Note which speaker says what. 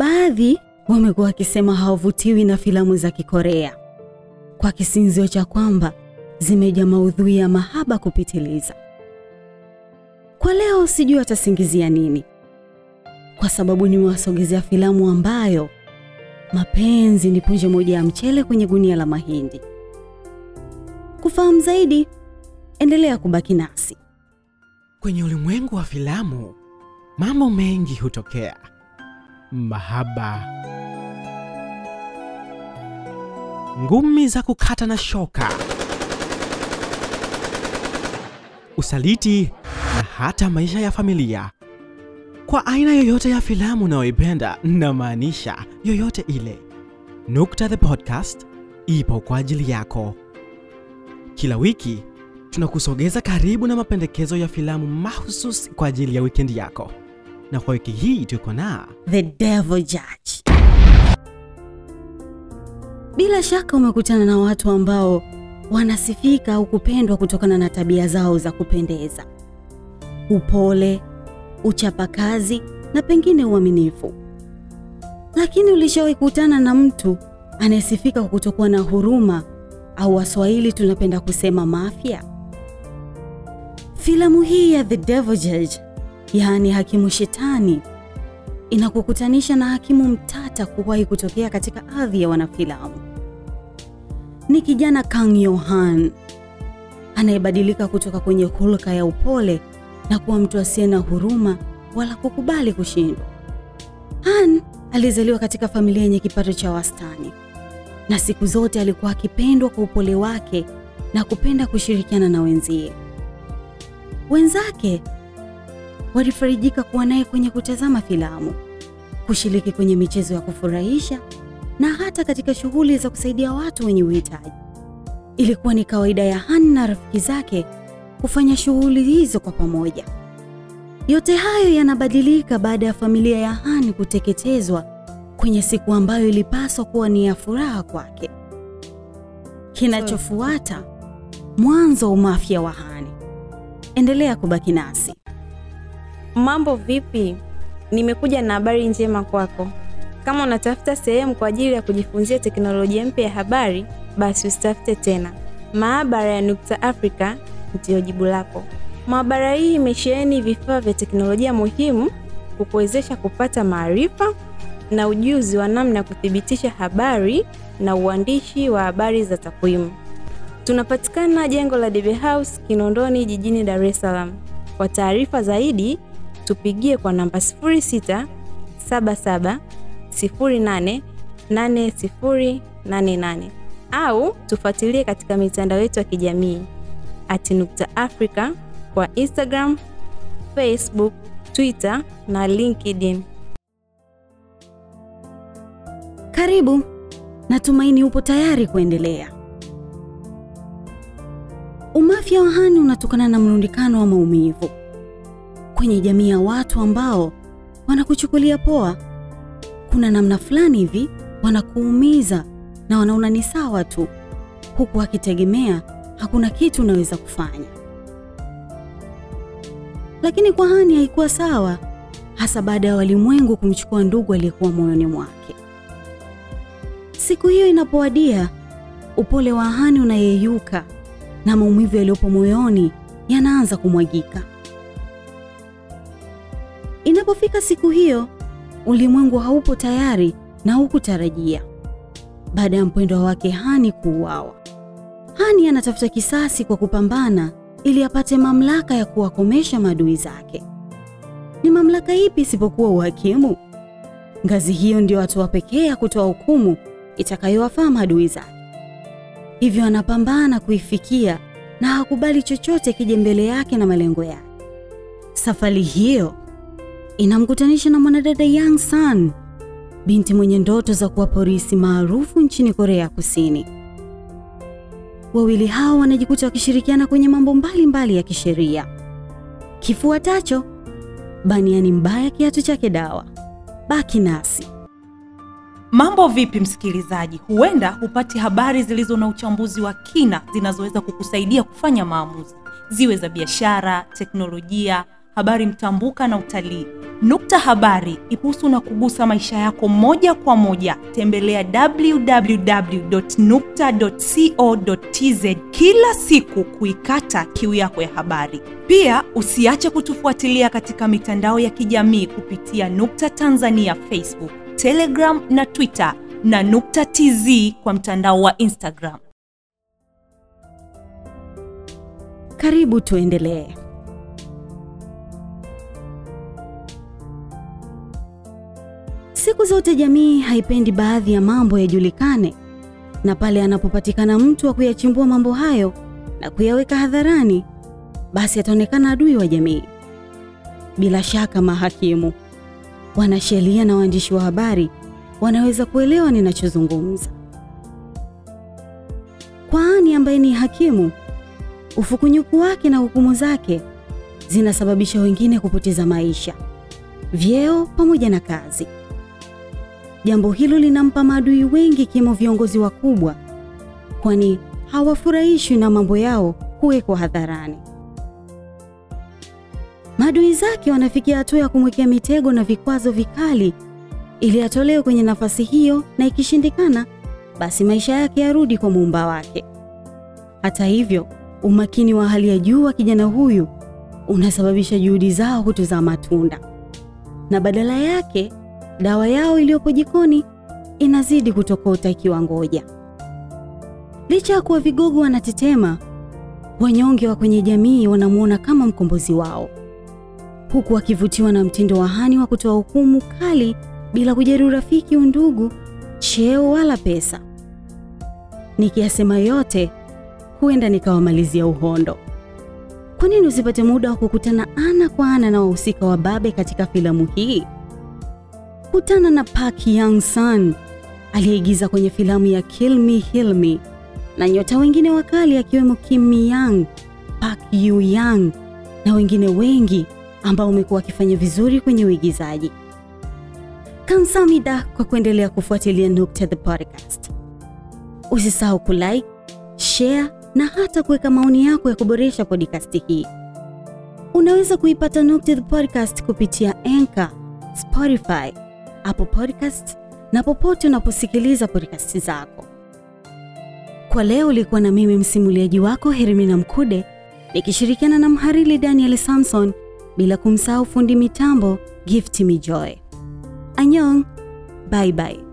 Speaker 1: Baadhi wamekuwa wakisema hawavutiwi na filamu za Kikorea kwa kisinzio cha kwamba zimejaa maudhui ya mahaba kupitiliza. Kwa leo sijui atasingizia nini, kwa sababu nimewasogezea filamu ambayo mapenzi ni punje moja ya mchele kwenye gunia la mahindi. Kufahamu zaidi, endelea kubaki nasi.
Speaker 2: Kwenye ulimwengu wa filamu, mambo mengi hutokea: mahaba, ngumi za kukata na shoka, usaliti na hata maisha ya familia. Kwa aina yoyote ya filamu unayoipenda, namaanisha yoyote ile, Nukta the Podcast ipo kwa ajili yako. Kila wiki tunakusogeza karibu na mapendekezo ya filamu mahususi kwa ajili ya wikendi yako, na kwa wiki hii tuko na
Speaker 1: The Devil Judge. Bila shaka umekutana na watu ambao wanasifika au kupendwa kutokana na tabia zao za kupendeza, upole, uchapakazi na pengine uaminifu. Lakini ulishawahi kukutana na mtu anayesifika kwa kutokuwa na huruma au Waswahili tunapenda kusema mafia? Filamu hii ya The Devil Judge, yaani hakimu shetani, inakukutanisha na hakimu mtata kuwahi kutokea katika ardhi ya wanafilamu. Ni kijana Kang Yohan anayebadilika kutoka kwenye hulka ya upole na kuwa mtu asiye na huruma wala kukubali kushindwa. Han alizaliwa katika familia yenye kipato cha wastani na siku zote alikuwa akipendwa kwa upole wake na kupenda kushirikiana na wenzie. Wenzake walifarijika kuwa naye kwenye kutazama filamu, kushiriki kwenye michezo ya kufurahisha na hata katika shughuli za kusaidia watu wenye uhitaji. Ilikuwa ni kawaida ya Han na rafiki zake kufanya shughuli hizo kwa pamoja. Yote hayo yanabadilika baada ya familia ya Han kuteketezwa kwenye siku ambayo ilipaswa kuwa ni ya furaha kwake. Kinachofuata mwanzo wa umafia wa Han. Endelea kubaki nasi.
Speaker 3: Mambo vipi? Nimekuja na habari njema kwako. Kama unatafuta sehemu kwa ajili ya kujifunzia teknolojia mpya ya habari, basi usitafute tena. Maabara ya Nukta Africa ndiyo jibu lako. Maabara hii imesheheni vifaa vya teknolojia muhimu kukuwezesha kupata maarifa na ujuzi wa namna ya kuthibitisha habari na uandishi wa habari za takwimu. Tunapatikana jengo la Debe House Kinondoni jijini Dar es Salaam. Kwa taarifa zaidi tupigie kwa namba 06 77 08 8088 au tufuatilie katika mitandao yetu ya kijamii at Nukta Africa kwa Instagram, Facebook, Twitter na LinkedIn.
Speaker 1: Karibu, natumaini upo tayari kuendelea. Umafya wa hani unatokana na mrundikano wa maumivu kwenye jamii ya watu ambao wanakuchukulia poa. Kuna namna fulani hivi wanakuumiza na wanaona ni sawa tu, huku wakitegemea hakuna kitu unaweza kufanya. Lakini kwa Hani haikuwa sawa, hasa baada ya walimwengu kumchukua ndugu aliyekuwa moyoni mwake. Siku hiyo inapowadia, upole wa Hani unayeyuka na maumivu yaliyopo moyoni yanaanza kumwagika. Inapofika siku hiyo, ulimwengu haupo tayari na hukutarajia. Baada ya mpendwa wake Hani kuuawa, Hani anatafuta kisasi kwa kupambana ili apate mamlaka ya kuwakomesha maadui zake. Ni mamlaka ipi isipokuwa uhakimu? Ngazi hiyo ndio hatua pekee ya kutoa hukumu itakayowafaa maadui zake. Hivyo anapambana kuifikia na hakubali chochote kije mbele yake na malengo yake. Safari hiyo inamkutanisha na mwanadada Yang San, binti mwenye ndoto za kuwa polisi maarufu nchini Korea Kusini. Wawili hao wanajikuta wakishirikiana kwenye mambo mbalimbali mbali ya kisheria. Kifuatacho, baniani mbaya kiatu chake dawa. Baki nasi.
Speaker 4: Mambo vipi msikilizaji? Huenda hupati habari zilizo na uchambuzi wa kina zinazoweza kukusaidia kufanya maamuzi, ziwe za biashara, teknolojia, habari mtambuka na utalii. Nukta Habari ihusu na kugusa maisha yako moja kwa moja. Tembelea www.nukta.co.tz kila siku kuikata kiu yako ya habari. Pia usiache kutufuatilia katika mitandao ya kijamii kupitia Nukta Tanzania Facebook, Telegram na Twitter na Nukta TZ kwa mtandao wa Instagram.
Speaker 1: Karibu tuendelee. Siku zote jamii haipendi baadhi ya mambo yajulikane, na pale anapopatikana mtu wa kuyachimbua mambo hayo na kuyaweka hadharani, basi ataonekana adui wa jamii. Bila shaka, mahakimu, wanasheria na waandishi wa habari wanaweza kuelewa ninachozungumza. Kwa Ani ambaye ni hakimu, ufukunyuku wake na hukumu zake zinasababisha wengine kupoteza maisha, vyeo pamoja na kazi. Jambo hilo linampa maadui wengi ikiwemo viongozi wakubwa, kwani hawafurahishwi na mambo yao kuwekwa hadharani. Maadui zake wanafikia hatua ya kumwekea mitego na vikwazo vikali ili atolewe kwenye nafasi hiyo, na ikishindikana, basi maisha yake yarudi kwa muumba wake. Hata hivyo, umakini wa hali ya juu wa kijana huyu unasababisha juhudi zao kutozaa matunda, na badala yake dawa yao iliyopo jikoni inazidi kutokota ikiwa ngoja. Licha ya kuwa vigogo wanatetema, wanyonge wa kwenye jamii wanamwona kama mkombozi wao, huku wakivutiwa na mtindo wa Hani wa kutoa hukumu kali bila kujali urafiki, undugu, cheo wala pesa. Nikiyasema yote, huenda nikawamalizia uhondo. Kwa nini usipate muda wa kukutana ana kwa ana na wahusika wa babe katika filamu hii? Kutana na Park Young-sun aliyeigiza kwenye filamu ya Kill Me Heal Me na nyota wengine wakali akiwemo Kim Mi Young, Park Yu Young na wengine wengi ambao wamekuwa wakifanya vizuri kwenye uigizaji. Kamsamida kwa kuendelea kufuatilia Nukta the Podcast. Usisahau kulike, share na hata kuweka maoni yako ya kuboresha podcast hii. Unaweza kuipata Nukta the Podcast kupitia Anchor, Spotify, Apple Podcast na popote unaposikiliza podcast zako. Kwa leo ulikuwa na mimi msimuliaji wako Hermina Mkude nikishirikiana na mhariri Daniel Samson bila kumsahau fundi mitambo Gift Mijoy. Anyong, bye bye.